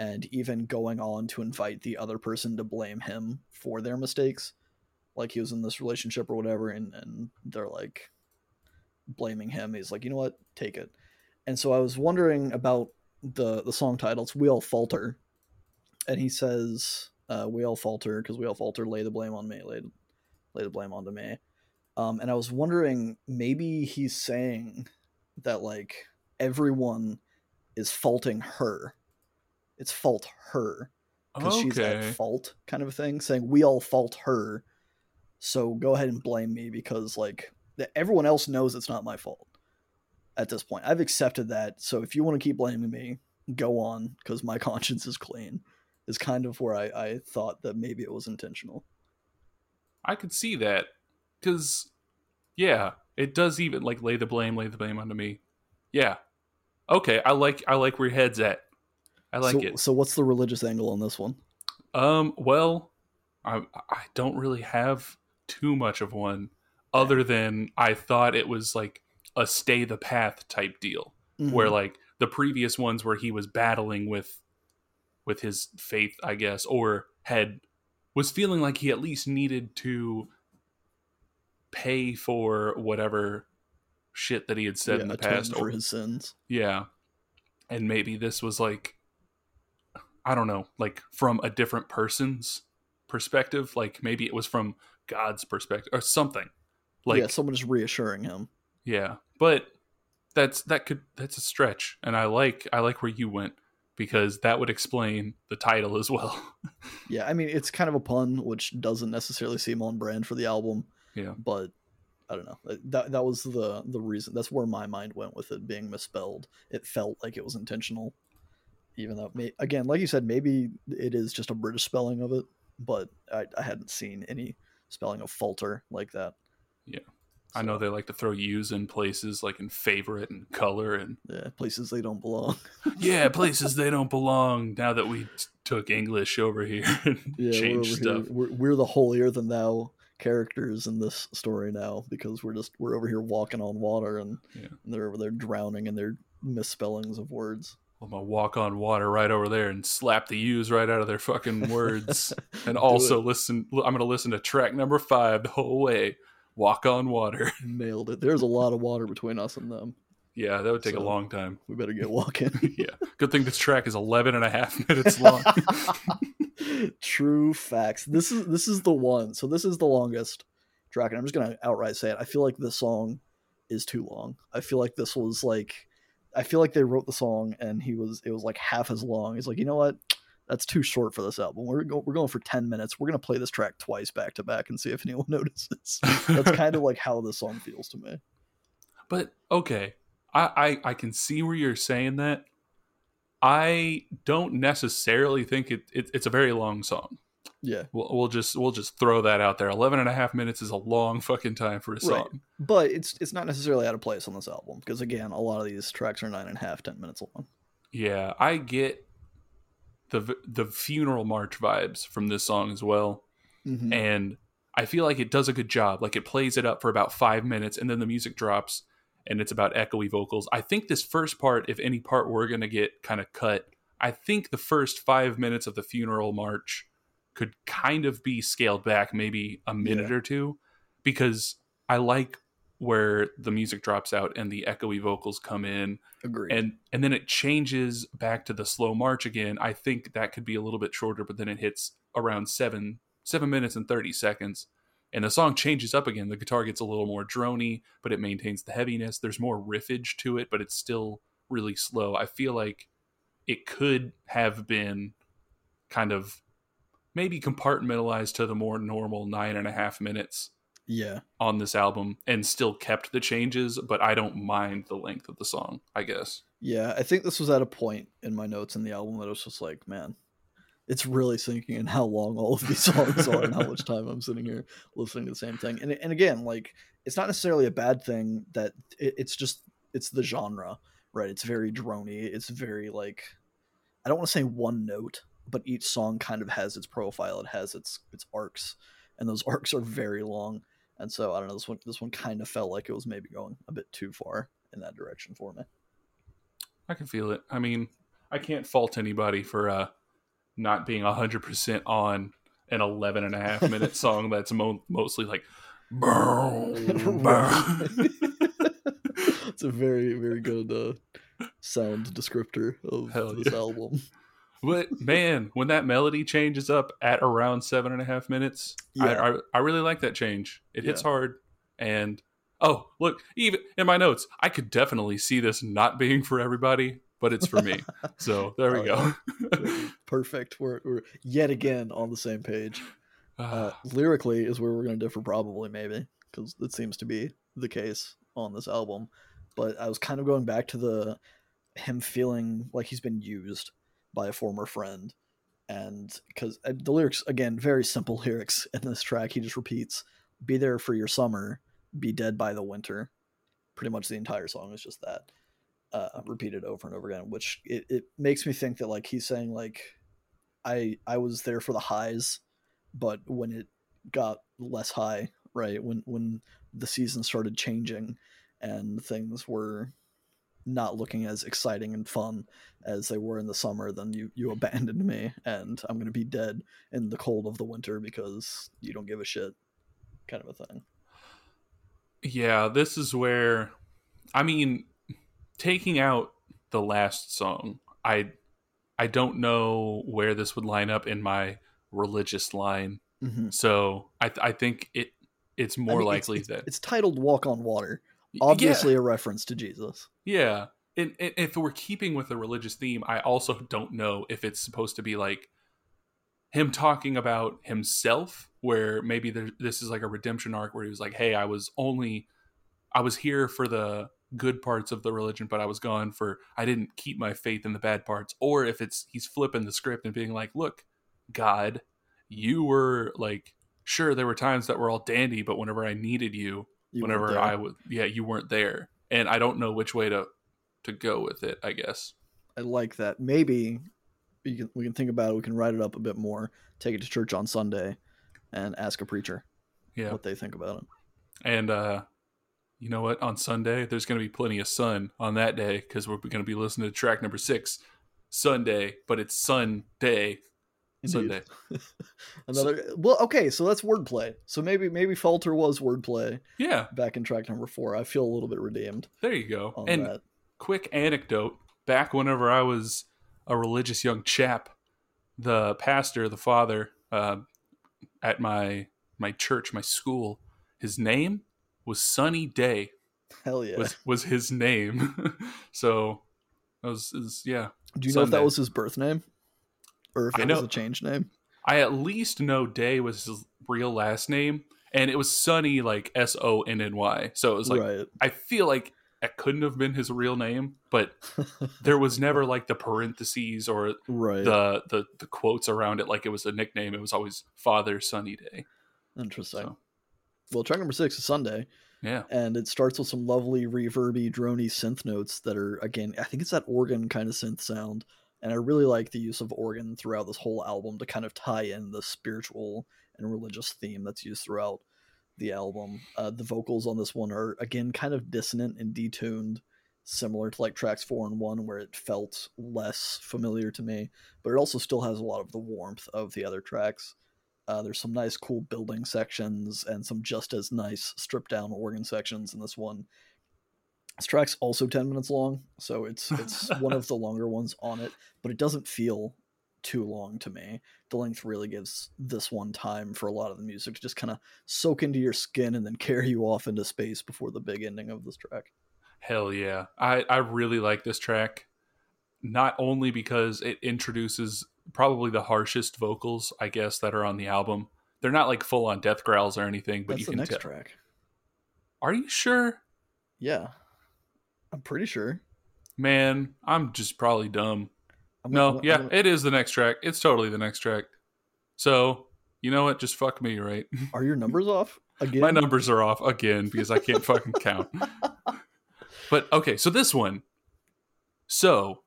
and even going on to invite the other person to blame him for their mistakes. Like he was in this relationship or whatever, and, and they're like blaming him. He's like, you know what, take it. And so I was wondering about the the song title. It's We All Faulter. And he says, uh, we all falter because we all falter, lay the blame on me, lay, lay the blame onto me. Um, and I was wondering, maybe he's saying that like everyone is faulting her. It's fault her because she's at fault, kind of a thing. Saying we all fault her, so go ahead and blame me because like everyone else knows it's not my fault. At this point, I've accepted that. So if you want to keep blaming me, go on because my (laughs) conscience is clean. Is kind of where I, I thought that maybe it was intentional. I could see that because, yeah, it does even like lay the blame, lay the blame onto me. Yeah, okay, I like I like where your head's at. I like so, it. So what's the religious angle on this one? Um, well, I I don't really have too much of one, other than I thought it was like a stay the path type deal, where Mhm. like the previous ones where he was battling with with his faith, I guess, or had was feeling like he at least needed to pay for whatever shit that he had said Yeah, in the past for or his sins. yeah. And maybe this was like I don't know, like from a different person's perspective, like maybe it was from God's perspective or something. Like yeah, someone is reassuring him. Yeah. But that's that could that's a stretch and I like I like where you went because that would explain the title as well. (laughs) Yeah, I mean it's kind of a pun, which doesn't necessarily seem on brand for the album. Yeah. but I don't know. Uh, that that was the the reason. That's where my mind went with it being misspelled. It felt like it was intentional, even though may, again, like you said, maybe it is just a British spelling of it. But I, I hadn't seen any spelling of falter like that. Yeah. I know they like to throw U's in places like in favorite and color and yeah, places they don't belong. (laughs) yeah, places they don't belong now that we t- took English over here (laughs) and Yeah, we're, changed stuff. Here. We're, we're the holier than thou characters in this story now because we're just we're over here walking on water and, Yeah. and they're over there drowning in their misspellings of words. I'm gonna walk on water right over there and slap the U's right out of their fucking words. (laughs) and also it. listen. I'm gonna listen to track number five the whole way. Walk on water. (laughs) nailed it. There's a lot of water between us and them. yeah, that would take a long time. We better get (laughs) walking. (laughs) yeah. Good thing this track is 11 and a half minutes long. True facts. This is this is the one. So this is the longest track, and I'm just gonna outright say it. I feel like this song is too long. I feel like this was like, I feel like they wrote the song and he was it was like half as long. He's like, you know what? That's too short for this album. We're go, we're going for ten minutes. We're gonna play this track twice back to back and see if anyone (laughs) notices. That's (laughs) kind of like how this song feels to me. but okay. I, I I can see where you're saying that. I don't necessarily think it, it it's a very long song. Yeah, We'll, we'll just we'll just throw that out there. 11 and a half minutes is a long fucking time for a Right. song. but it's it's not necessarily out of place on this album because again, a lot of these tracks are nine and a half, ten minutes long. Yeah, I get the the funeral march vibes from this song as well, Mhm. and I feel like it does a good job. Like it plays it up for about five minutes, and then the music drops, and it's about echoey vocals. I think this first part, if any part we're gonna get kind of cut, I think the first five minutes of the funeral march could kind of be scaled back, maybe a minute Yeah. or two, because I like where the music drops out and the echoey vocals come in. Agreed. and and then it changes back to the slow march again. I think that could be a little bit shorter but then it hits around seven seven minutes and 30 seconds. And the song changes up again. The guitar gets a little more drony but it maintains the heaviness. There's more riffage to it but it's still really slow. I feel like it could have been kind of maybe compartmentalized to the more normal nine and a half minutes yeah, on this album and still kept the changes but i don't mind the length of the song i guess yeah. I think this was at a point in my notes in the album that I was just like, man, it's really sinking in how long all of these songs are and how much time I'm sitting here listening to the same thing. And and again, like it's not necessarily a bad thing that it, it's just it's the genre, right? It's very drony. It's very like I don't want to say one note but each song kind of has its profile. It has its its arcs, and those (laughs) arcs are very long. And so I don't know. This one this one kind of felt like it was maybe going a bit too far in that direction for me. I can feel it. I mean, I can't fault anybody for uh, not being 100% on an 11 and a half minute (laughs) song that's mo- mostly like (laughs) it's a very very good uh, sound descriptor of Hell this yeah. album. But man when that melody changes up at around seven and a half minutes I, Yeah. I, I really like that change it hits hard and oh look even in my notes i could definitely see this not being for everybody but it's for me (laughs) so there we Oh, go (laughs) Perfect. We're, we're yet again on the same page. (sighs) Uh, lyrically is where we're going to differ, probably, maybe, because it seems to be the case on this album. But I was kind of going back to the him feeling like he's been used by a former friend, and because the lyrics again, very simple (laughs) lyrics in this track. He just repeats, "Be there for your summer, be dead by the winter." Pretty much the entire song is just that. Uh, repeated over and over again, which it, it makes me think that like he's saying like I I was there for the highs, but when it got less high, right? When when the season started changing and things were not looking as exciting and fun as they were in the summer, then you you abandoned me and I'm gonna be dead in the cold of the winter because you don't give a shit, kind of a thing. yeah this is where i mean taking out the last song i i don't know where this would line up in my religious line Mm-hmm. so i i think it it's more likely it's, that it's titled "Walk on Water," Yeah. obviously a reference to Jesus. Yeah. And, and if we're keeping with the religious theme, I also don't know if it's supposed to be like him talking about himself, where maybe there, this is like a redemption arc where he was like, hey, I was only, I was here for the good parts of the religion, but I was gone for, I didn't keep my faith in the bad parts. Or if it's, he's flipping the script and being like, look, God, you were like, sure, there were times that were all dandy, but whenever I needed you, You whenever. I was yeah, you weren't there. And I don't know which way to to go with it, I guess. I like that. Maybe we can we can think about it. We can write it up a bit more. Take it to church on Sunday, and ask a preacher Yeah. what they think about it. And uh you know what? On Sunday, there's going to be plenty of sun on that day because we're going to be listening to track number six, Sunday, but it's Sunday. Sunday. (laughs) Another well, okay, so that's wordplay. So maybe maybe Faulter was wordplay Yeah, back in track number four. I feel a little bit redeemed there you go. and that. quick anecdote back whenever I was a religious young chap, the pastor, the father uh, at my my church, my school, his name was Sunny Day. Hell yeah! Was was his name. (laughs) so that was is yeah. Do you know if that was his birth name, or if I it was know- a changed name? I at least know Day was his real last name, and it was Sunny like S O N N Y. So it was like right. I feel like it couldn't have been his real name, but (laughs) there was never like the parentheses or right. the the the quotes around it like it was a nickname. It was always Father Sunny Day. Interesting. So Well, track number six is Sunday. yeah, and it starts with some lovely reverby drony synth notes that are again i think it's that organ kind of synth sound and i really like the use of organ throughout this whole album to kind of tie in the spiritual and religious theme that's used throughout the album uh, the vocals on this one are again kind of dissonant and detuned similar to like tracks four and one where it felt less familiar to me but it also still has a lot of the warmth of the other tracks uh, there's some nice, cool building sections and some just as nice stripped down organ sections in this one. This track's also 10 minutes long, so it's it's (laughs) one of the longer ones on it, but it doesn't feel too long to me. The length really gives this one time for a lot of the music to just kind of soak into your skin and then carry you off into space before the big ending of this track. hell yeah. I I really like this track, not only because it introduces probably the harshest vocals I guess that are on the album. They're not like full on death growls or anything, but That's you the can next tell. track. Are you sure? Yeah. I'm pretty sure. Man, I'm just probably dumb. I'm No, gonna- yeah, gonna- it is the next track. It's totally the next track. So, you know what? Just fuck me, right? (laughs) are your numbers off again? My numbers are off again because I can't fucking count. (laughs) But okay, so this one. So,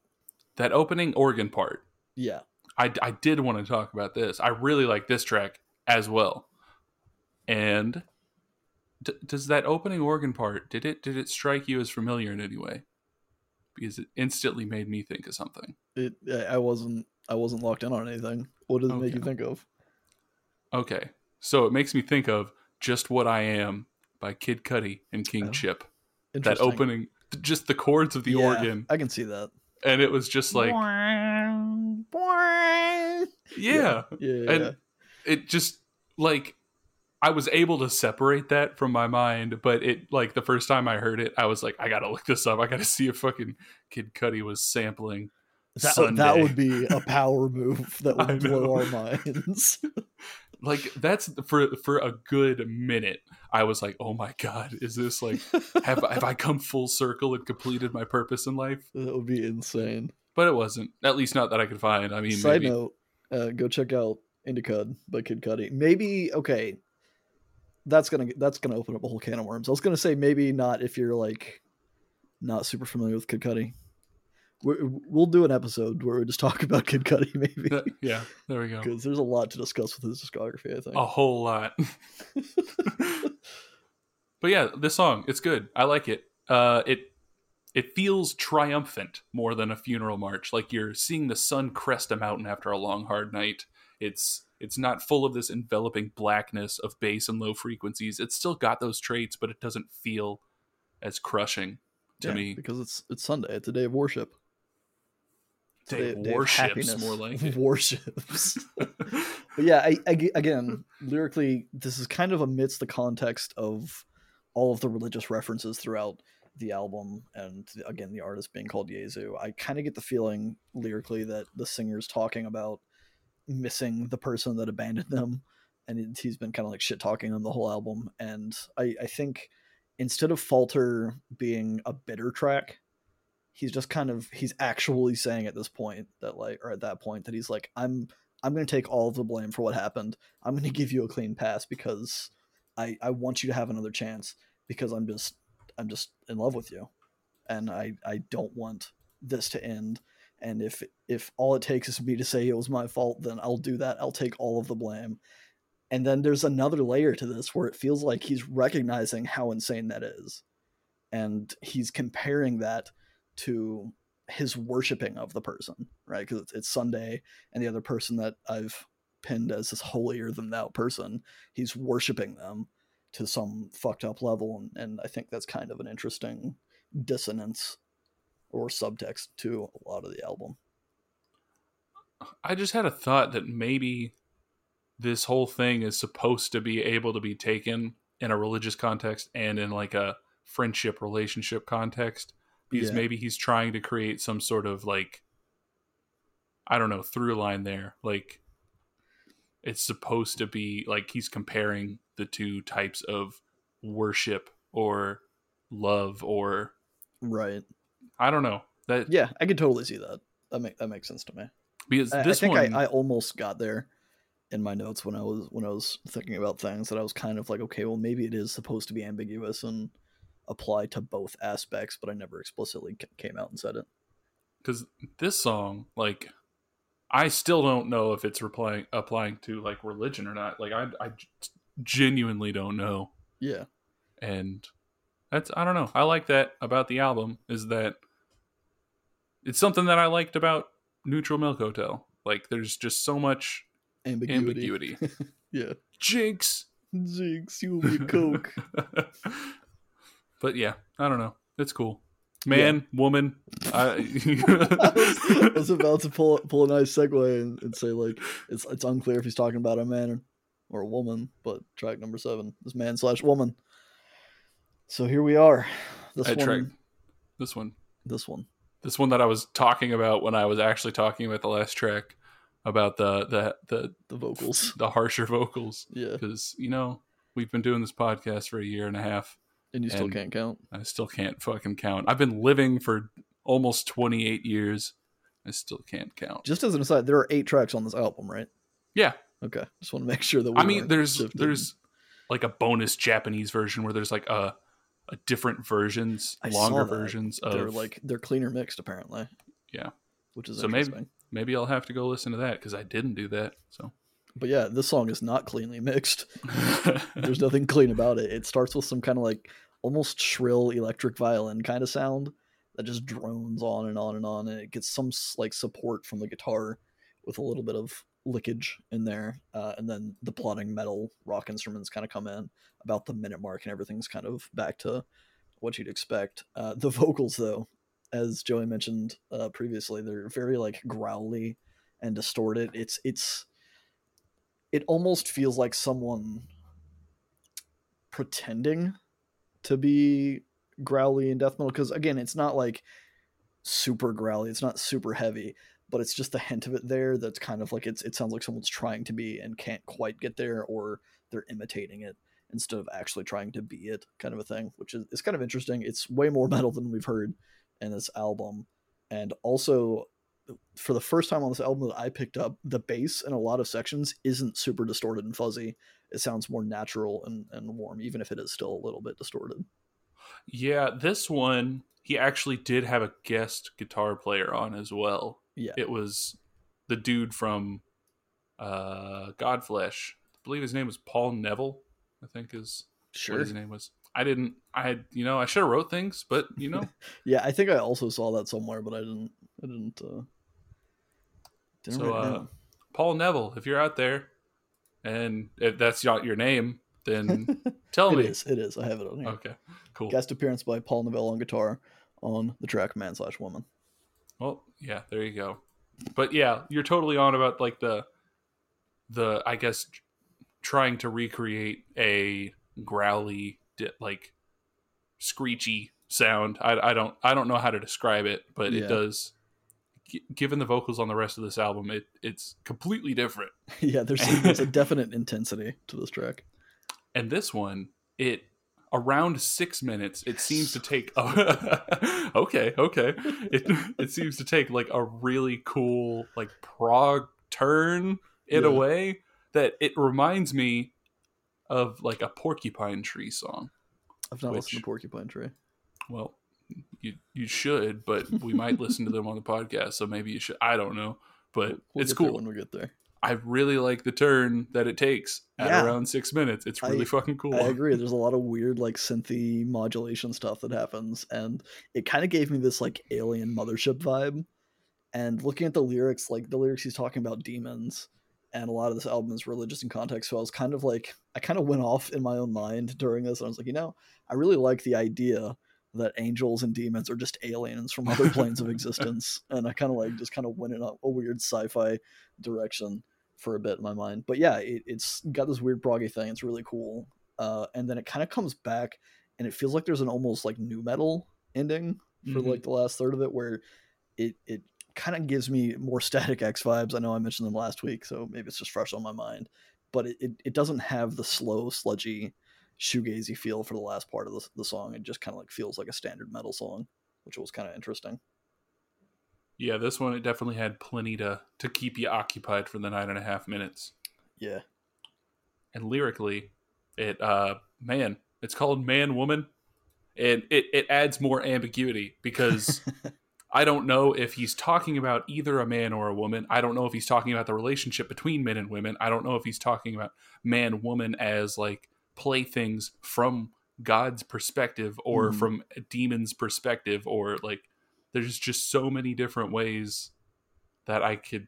that opening organ part, Yeah. I, I did want to talk about this. I really like this track as well. And d- does that opening organ part did it did it strike you as familiar in any way? Because it instantly made me think of something. It I wasn't I wasn't locked in on anything. What does it make you think of? Okay, so it makes me think of "Just What I Am" by Kid Cudi and King Oh, Chip. That opening, just the chords of the Yeah, organ, I can see that. and it was just like, yeah, yeah, yeah, yeah. and it just like I was able to separate that from my mind, but it like the first time I heard it, I was like, I gotta look this up. I gotta (laughs) see if fucking Kid Cudi was sampling. that, Sunday. that would be a (laughs) power move that would blow our minds. (laughs) Like that's for for a good minute. I was like, oh my god, is this like have have I come full circle and completed my purpose in life? that would be insane. But it wasn't. At least not that I could find. I mean, Side maybe. note, uh, go check out Indicud by Kid Cudi. Maybe okay, that's gonna that's gonna open up a whole can of worms. I was gonna say maybe not if you're like not super familiar with Kid Cudi. We're, we'll do an episode where we just talk (laughs) about Kid Cudi, maybe, yeah, there we go. because there's a lot to discuss with his discography. I think. A whole lot. (laughs) but yeah, this song, it's good. I like it. Uh, it it feels triumphant more than a funeral march. Like you're seeing the sun crest a mountain after a long hard night. It's it's not full of this enveloping blackness of bass and low frequencies. It's still got those traits, but it doesn't feel as crushing to Yeah, me. because it's it's Sunday. It's a day of worship. Day of day of happiness. more like (laughs) it. warships. (laughs) But yeah, I, I, again, lyrically, this is kind of amidst the context of all of the religious references throughout the album, and again, the artist being called Jesu. I kind of get the feeling lyrically that the singer's talking about missing the person that abandoned them, and he's been kind of like shit talking on the whole album. And I, I think instead of Faulter being a bitter track, he's just kind of he's actually saying at this point that like or at that point that he's like i'm i'm going to take all of the blame for what happened i'm going to give you a clean pass because i i want you to have another chance because i'm just i'm just in love with you and i i don't want this to end and if if all it takes is me to say it was my fault then i'll do that. I'll take all of the blame. And then there's another layer to this where it feels like he's recognizing how insane that is. And he's comparing that to his worshiping of the person, right? Because it's, it's Sunday, and the other person that I've pinned as this holier than thou person, he's worshiping them to some fucked up level, and, and I think that's kind of an interesting dissonance or subtext to a lot of the album. I just had a thought that maybe this whole thing is supposed to be able to be taken in a religious context and in like a friendship relationship context because Yeah. maybe he's trying to create some sort of like I don't know through line there like it's supposed to be like he's comparing the two types of worship or love or Right. I don't know that Yeah, I could totally see that. That make that makes sense to me. because I, I think one I, I almost got there in my notes when I was when I was thinking about things that I was kind of like, okay, well maybe it is supposed to be ambiguous and apply to both aspects, but I never explicitly came out and said it. because this song like i still don't know if it's replying applying to like religion or not like I I genuinely don't know Yeah, and that's i don't know i like that about the album is that it's something that i liked about neutral milk hotel like there's just so much ambiguity. ambiguity (laughs) Yeah, jinx Jinx, you (laughs) will be coke. but yeah i don't know it's cool man woman I, was, (laughs) I was about to pull pull a nice segue and, and say like it's it's unclear if he's talking about a man or a woman, but track number seven is man slash woman. So here we are. This I one, track this one this one. This one that I was talking about when I was actually talking about the last track about the the the, The vocals. the harsher vocals Yeah, because you know we've been doing this podcast for a year and a half. and you still And- can't count. I still can't fucking count. I've been living for almost 28 years. I still can't count. Just as an aside, there are eight tracks on this album, right? Yeah, Okay, just want to make sure that we I mean there's shifted. there's like a bonus Japanese version where there's like a Uh, different versions, I longer versions of they're like they're cleaner mixed apparently. Yeah. which is So maybe- maybe I'll have to go listen to that because I didn't do that. So, but yeah, this song is not cleanly mixed. (laughs) There's nothing clean about it. It starts with some kind of like almost shrill electric violin kind of sound that just drones on and on and on, and it gets some like support from the guitar with a little bit of lickage in there, uh, and then the plodding metal rock instruments kind of come in about the minute mark, and everything's kind of back to what you'd expect. Uh, the (laughs) vocals, though, as Joey mentioned uh, previously, they're very like growly and distorted. It's it's it almost feels like someone pretending to be growly and death metal because again, it's not like super growly. It's not super heavy, but it's just the hint of it there that's kind of like it's it sounds like someone's trying to be and can't quite get there or they're imitating it instead of actually trying to be it kind of a thing which is, is kind of interesting. It's way more (laughs) metal than we've heard in this album. And also for the first time on this album that i picked up the bass in a lot of sections isn't super distorted and fuzzy. It sounds more natural and, and warm even if it is still a little bit distorted. Yeah this one he actually did have a guest guitar player on as well yeah it was the dude from uh godflesh i believe his name was paul neville I think is sure. what his name was. I didn't. I had you know I should have wrote things, but you know. (laughs) yeah, I think I also saw that somewhere, but I didn't. I didn't. Uh, didn't so, uh, Paul Neville, if you're out there, and if that's not your name, then (laughs) tell it me. It is. It is. I have it on here. Okay. Cool. Guest appearance by Paul Neville on guitar on the track "Man Slash Woman." Well, yeah, there you go. But yeah, you're totally on about like the the I guess trying to recreate a growly like screechy sound. I, I don't I don't know how to describe it, but yeah. it does. G- given the vocals on the rest of this album, it it's completely different. (laughs) yeah, there's, there's a definite intensity to this track. And this one, it around six minutes, it seems to take. A, (laughs) okay, okay. It (laughs) it seems to take like a really cool like prog turn in yeah. a way that it reminds me of like a porcupine tree song. I've not which, listened to Porcupine Tree. Well, you you should, but we might listen to them on the podcast, so maybe you should. I don't know, but we'll it's cool when we get there. I really like the turn that it takes at yeah. around six minutes. It's really I, fucking cool. I agree. (laughs) There's a lot of weird like synthy modulation stuff that happens, and it kind of gave me this like alien mothership vibe. And looking at the lyrics, like the lyrics he's talking about demons, and a lot of this album is religious in context. So I was kind of like, I kind of went off in my own mind during this. And I was like, you know, I really like the idea that angels and demons are just aliens from other (laughs) planes of existence. And I kind of like just kind of went in a, a, weird sci-fi direction for a bit in my mind. But yeah, it, it's got this weird proggy thing. It's really cool. Uh, and then it kind of comes back, and it feels like there's an almost like nu metal ending for mm-hmm. like the last third of it, where it it kind of gives me more (laughs) Static X vibes. I know I mentioned them last week, so maybe it's just fresh on my mind. But it, it, it doesn't have the slow, sludgy, shoegazy feel for the last part of the, the song. It just kind of like feels like a standard metal song, which was kind of interesting. Yeah, this one it definitely had plenty to to keep you occupied for the nine and a half minutes. Yeah, and lyrically, it uh man, it's called Man Woman, and it it adds more ambiguity because (laughs) I don't know if he's talking about either a man or a woman. I don't know if he's talking about the relationship between men and women. I don't know if he's talking about man woman as like playthings from God's perspective or mm. from a demon's perspective or like there's just so many different ways that I could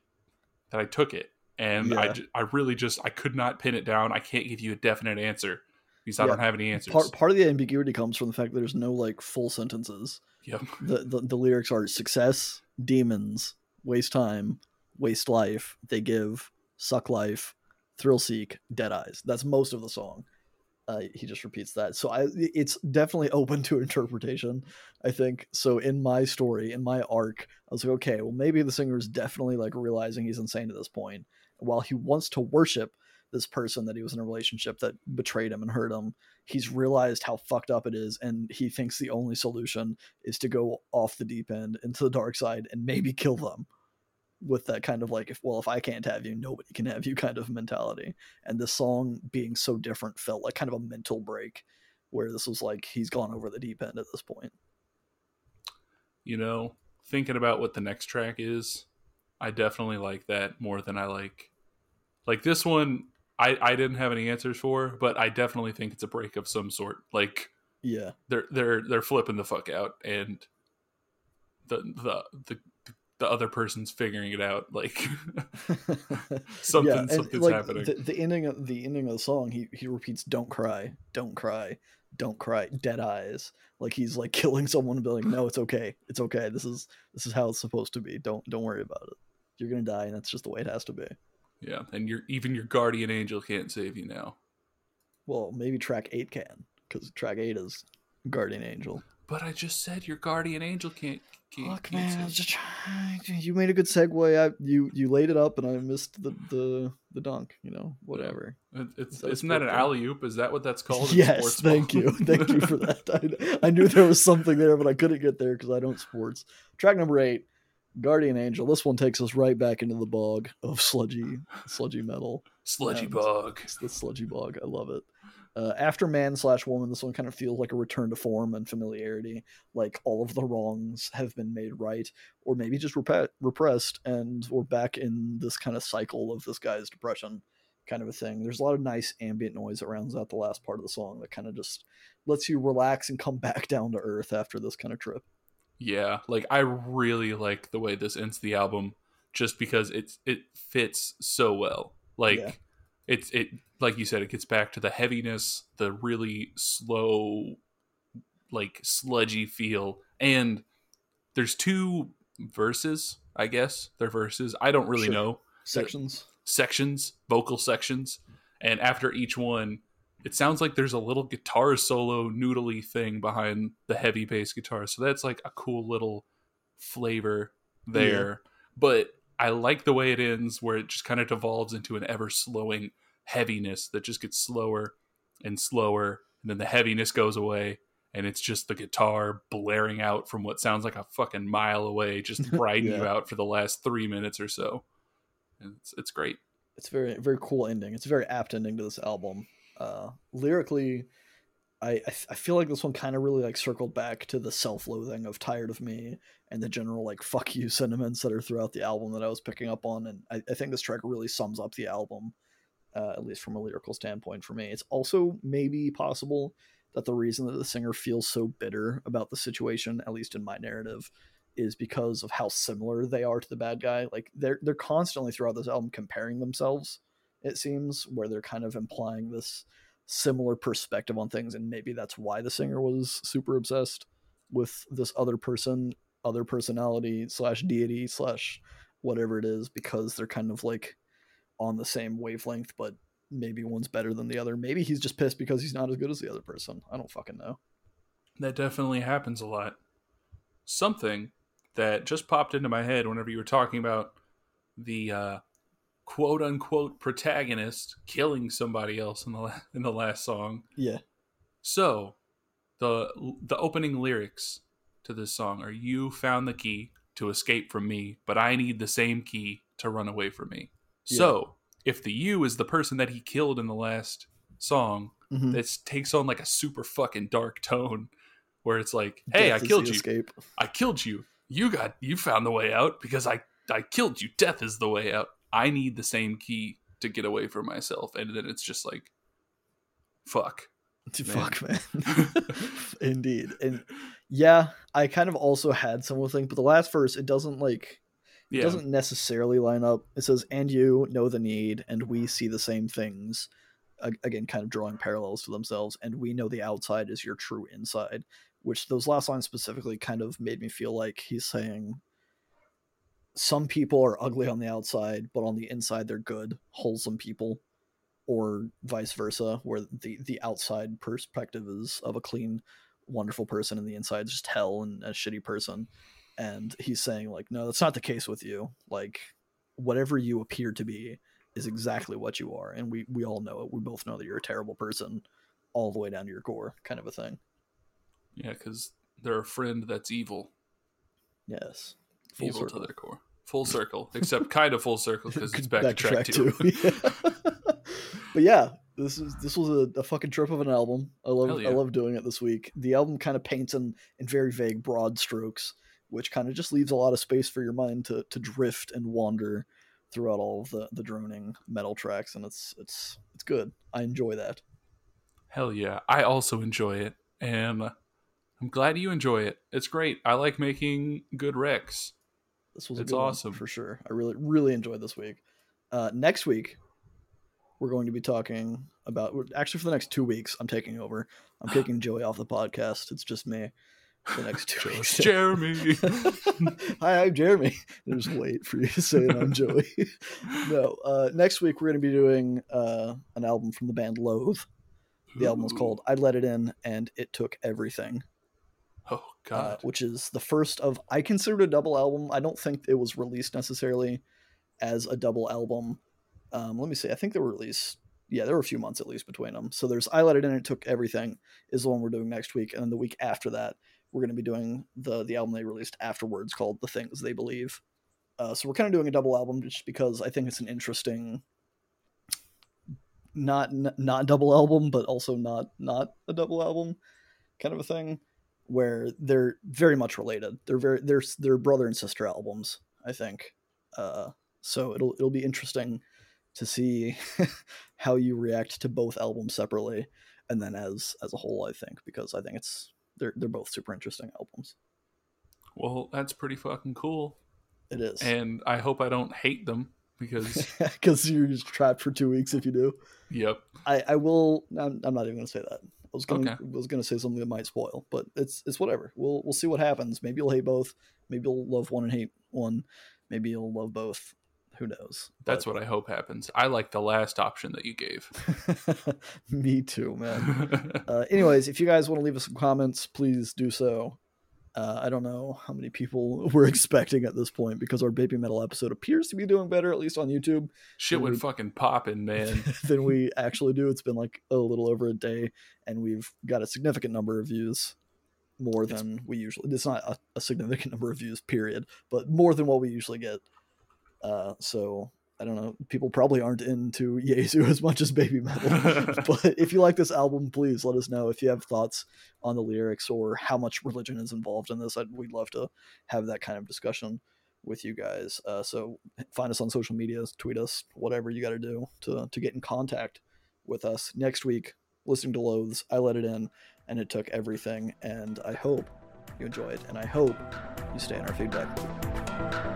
that I took it and yeah. I I really just I could not pin it down. I can't give you a definite answer because I don't have any answers. Part part of the ambiguity comes from the fact that there's no like full sentences. Yep. (laughs) The, the, the lyrics are success, demons, waste time, waste life, they give, suck life, thrill seek, dead eyes. That's most of the song. Uh, he just repeats that. So I, it's definitely (laughs) open to interpretation. I think so. In my story, in my arc, I was like, okay, well, maybe the singer is definitely like realizing he's insane at this point. While he wants to worship this person that he was in a relationship that betrayed him and hurt him. He's realized how fucked up it is, and he thinks the only solution is to go off the deep end into the dark side and maybe kill them with that kind of like if well if I can't have you nobody can have you (laughs) kind of mentality and the song being so different felt like kind of a mental break where this was like he's gone over the deep end at this point you know thinking about what the next track is I definitely like that more than I like like this one I I didn't have any answers for, but I definitely think it's a break of some sort. Like Yeah. they're they're they're flipping the fuck out and the the the the other person's figuring it out like (laughs) (laughs) something and, something's like, happening. The, the ending of the ending of the song, he he repeats, "Don't cry, don't cry, don't cry." Dead eyes, like he's like (laughs) killing someone and be like, "No, it's okay, it's okay. This is this is how it's supposed to be. Don't don't worry about it. You're gonna die, and that's just the way it has to be." yeah, and your even your guardian angel can't save you now. Well, maybe track eight can, because track eight is Guardian Angel. But I just said your guardian angel can't. Fuck can't man, I was just trying. You made a good segue. I you you laid it up, and I missed the the the dunk. You know, whatever. It- It's, That isn't that an alley oop? Is that what that's (laughs) called? yes, thank you, thank you for that. (laughs) I, I knew there was something there, but I couldn't get there because I don't sports. Track number eight, Guardian Angel. This one takes us right back into the bog of sludgy, sludgy metal. Sludgy And- bug. It's the sludgy bog. I love it. Uh, after man slash woman, this one kind of feels like a return to form and familiarity. Like all of the wrongs have been made right, or maybe just rep- repressed, and we're back in this kind of cycle of this guy's depression, kind of a thing. There's a lot of nice ambient noise that rounds out the last part of the song that kind of just lets you relax and come (laughs) back down to earth after this kind of trip. Yeah, like I really like the way this ends the album, just because it's it fits so well. Like Yeah. It's it like you said, it gets back to the heaviness, the really slow, like sludgy feel, and there's two verses. I guess they're verses. I don't really Sure. know Sections. sections, vocal sections, and after each one, it sounds like there's a little guitar solo noodly thing behind the heavy bass guitar. So that's like a cool little flavor there. But I like the way it ends where it just kind of devolves into an ever slowing heaviness that just gets slower and slower and then the heaviness goes away and it's just the guitar blaring out from what sounds like a fucking mile away just (laughs) riding you out for the last 3 minutes or so. And it's it's great. it's very very cool ending. It's a very apt ending to this album. Uh, lyrically, I I, feel like this one kind of really like circled back to the self-loathing of "Tired of Me" and the general like "fuck you" (laughs) sentiments that are throughout the album that I was picking up on, and I, I think this track really sums up the album, uh, at least from a lyrical standpoint for me. It's also maybe possible that the reason that the singer feels so bitter about the situation, at least in my narrative, is because of how similar they are to the bad guy. Like they're they're constantly throughout this album comparing themselves. It seems where they're kind of implying this similar perspective on things, and maybe that's why the singer was super obsessed with this other person, other personality slash deity slash whatever it is, because they're kind of like on the same wavelength, but maybe one's better than the other. Maybe he's just pissed because he's not as good as the other person. I don't fucking know. That definitely happens a lot. Something that just popped into my head whenever you were talking about the uh, quote unquote protagonist killing somebody else in the la- (laughs) in the last song. Yeah. So, the the opening lyrics to this song are "You found the key to escape from me, but I need the same key to run away from me." So, if the you is the person that he killed in the last song, Mhm. it takes on like a super fucking dark tone where it's like, "Hey, Death I killed you. Escape. I killed you. You got you found the way out because I I killed you. Death is the way out. I need the same key to get away from myself." And then it's just like, "Fuck." (laughs) Fuck, man. (laughs) Indeed. And yeah, I kind of also had similar thing, but the last verse, it doesn't like it Yeah. doesn't necessarily line up. It says, "And you know the need, and we see the same things." Again, kind of drawing parallels to themselves, and we know the outside is your true inside. Which those last lines specifically kind of made me feel like he's saying, some people are ugly on the outside, but on the inside they're good, wholesome people, or vice versa, where the the outside perspective is of a clean, wonderful person, and the inside is just hell and a shitty person. And he's saying like no that's not the case with you. Like whatever you appear to be is exactly what you are. And we we all know it. We both know that you're a terrible person all the way down to your core kind of a thing. Yeah, because they're a friend that's evil, yes. Full evil circle. to their core, full circle, except (laughs) kind of full circle because it's back, to track, two. Yeah. (laughs) but yeah this is this was a, a fucking trip of an album i love yeah. i love doing it this week the album kind of paints in in very vague broad strokes which kind of just leaves a lot of space for your mind to to drift and wander throughout all of the the droning metal tracks, and it's it's it's good. I enjoy that. Hell yeah, I also enjoy it, and I'm glad you enjoy it. It's great. I like making good recs. This was It's a good one awesome. for sure. I really really enjoyed this week. Uh, next week, we're going to be talking about. Actually, for the next two weeks, I'm taking over. I'm (sighs) taking Joey off the podcast. It's just me. For the next two (laughs) weeks. Jeremy. (laughs) Hi, I'm Jeremy. (laughs) Just wait for you to say it. I'm Joey. no, uh, next week we're going to be doing uh, an album from the band Loathe. The album is called "I Let It In" and "It Took Everything," Oh uh, God. which is the first of I considered a double album. I don't think it was released necessarily as a double album. Um, let me see. I think they were released. Yeah, there were a few months at least between them. So there's "I Let It In," "It Took Everything" is the one we're doing next week, and then the week after that we're going to be doing the the album they released afterwards called "The Things They Believe." Uh, so we're kind of doing a double album just because I think it's an interesting, not n- not double album, but also not not a double album kind of a thing, where they're very much related. They're very they're they're brother and sister albums, I think. Uh, so it'll it'll be interesting to see (laughs) how you react to both albums separately and then as as a whole. I think because I think it's they're they're both super interesting albums. Well, that's pretty fucking cool, It is and I hope I don't hate them because. (laughs) because you're just trapped for two weeks if you do. yep. I, I will. I'm, I'm not even going to say that. I was going Okay. to was going to say something that might spoil, but it's it's whatever. We'll we'll see what happens. Maybe you'll hate both. Maybe you'll love one and hate one. Maybe you'll love both. Who knows? That's what I hope happens. I like the last option that you gave. (laughs) Me too, man. (laughs) Uh, anyways, if you guys want to leave us some comments, please do so. Uh, I don't know how many people (laughs) we're expecting at this point because our baby metal episode appears to be doing better, at least on YouTube. Shit went Dude. fucking popping, man. (laughs) than we actually do. It's been like a little over a day, and we've got a significant number of views, more It's- than we usually. It's not a, a significant number of views, period, but more than what we usually get. Uh, so I don't know. People probably aren't into (laughs) Jesu as much as Baby Metal. (laughs) but if you like this album, please let us know if you have thoughts on the lyrics or how much religion is involved in this. I'd, we'd love to have that kind of discussion with you guys. Uh, so find us on social media, tweet us, whatever you got to do to to get in contact with us. Next week, listening to Loathes, I let it in, and it took everything. And I hope you enjoy it, and I hope you stay in our feedback. loop.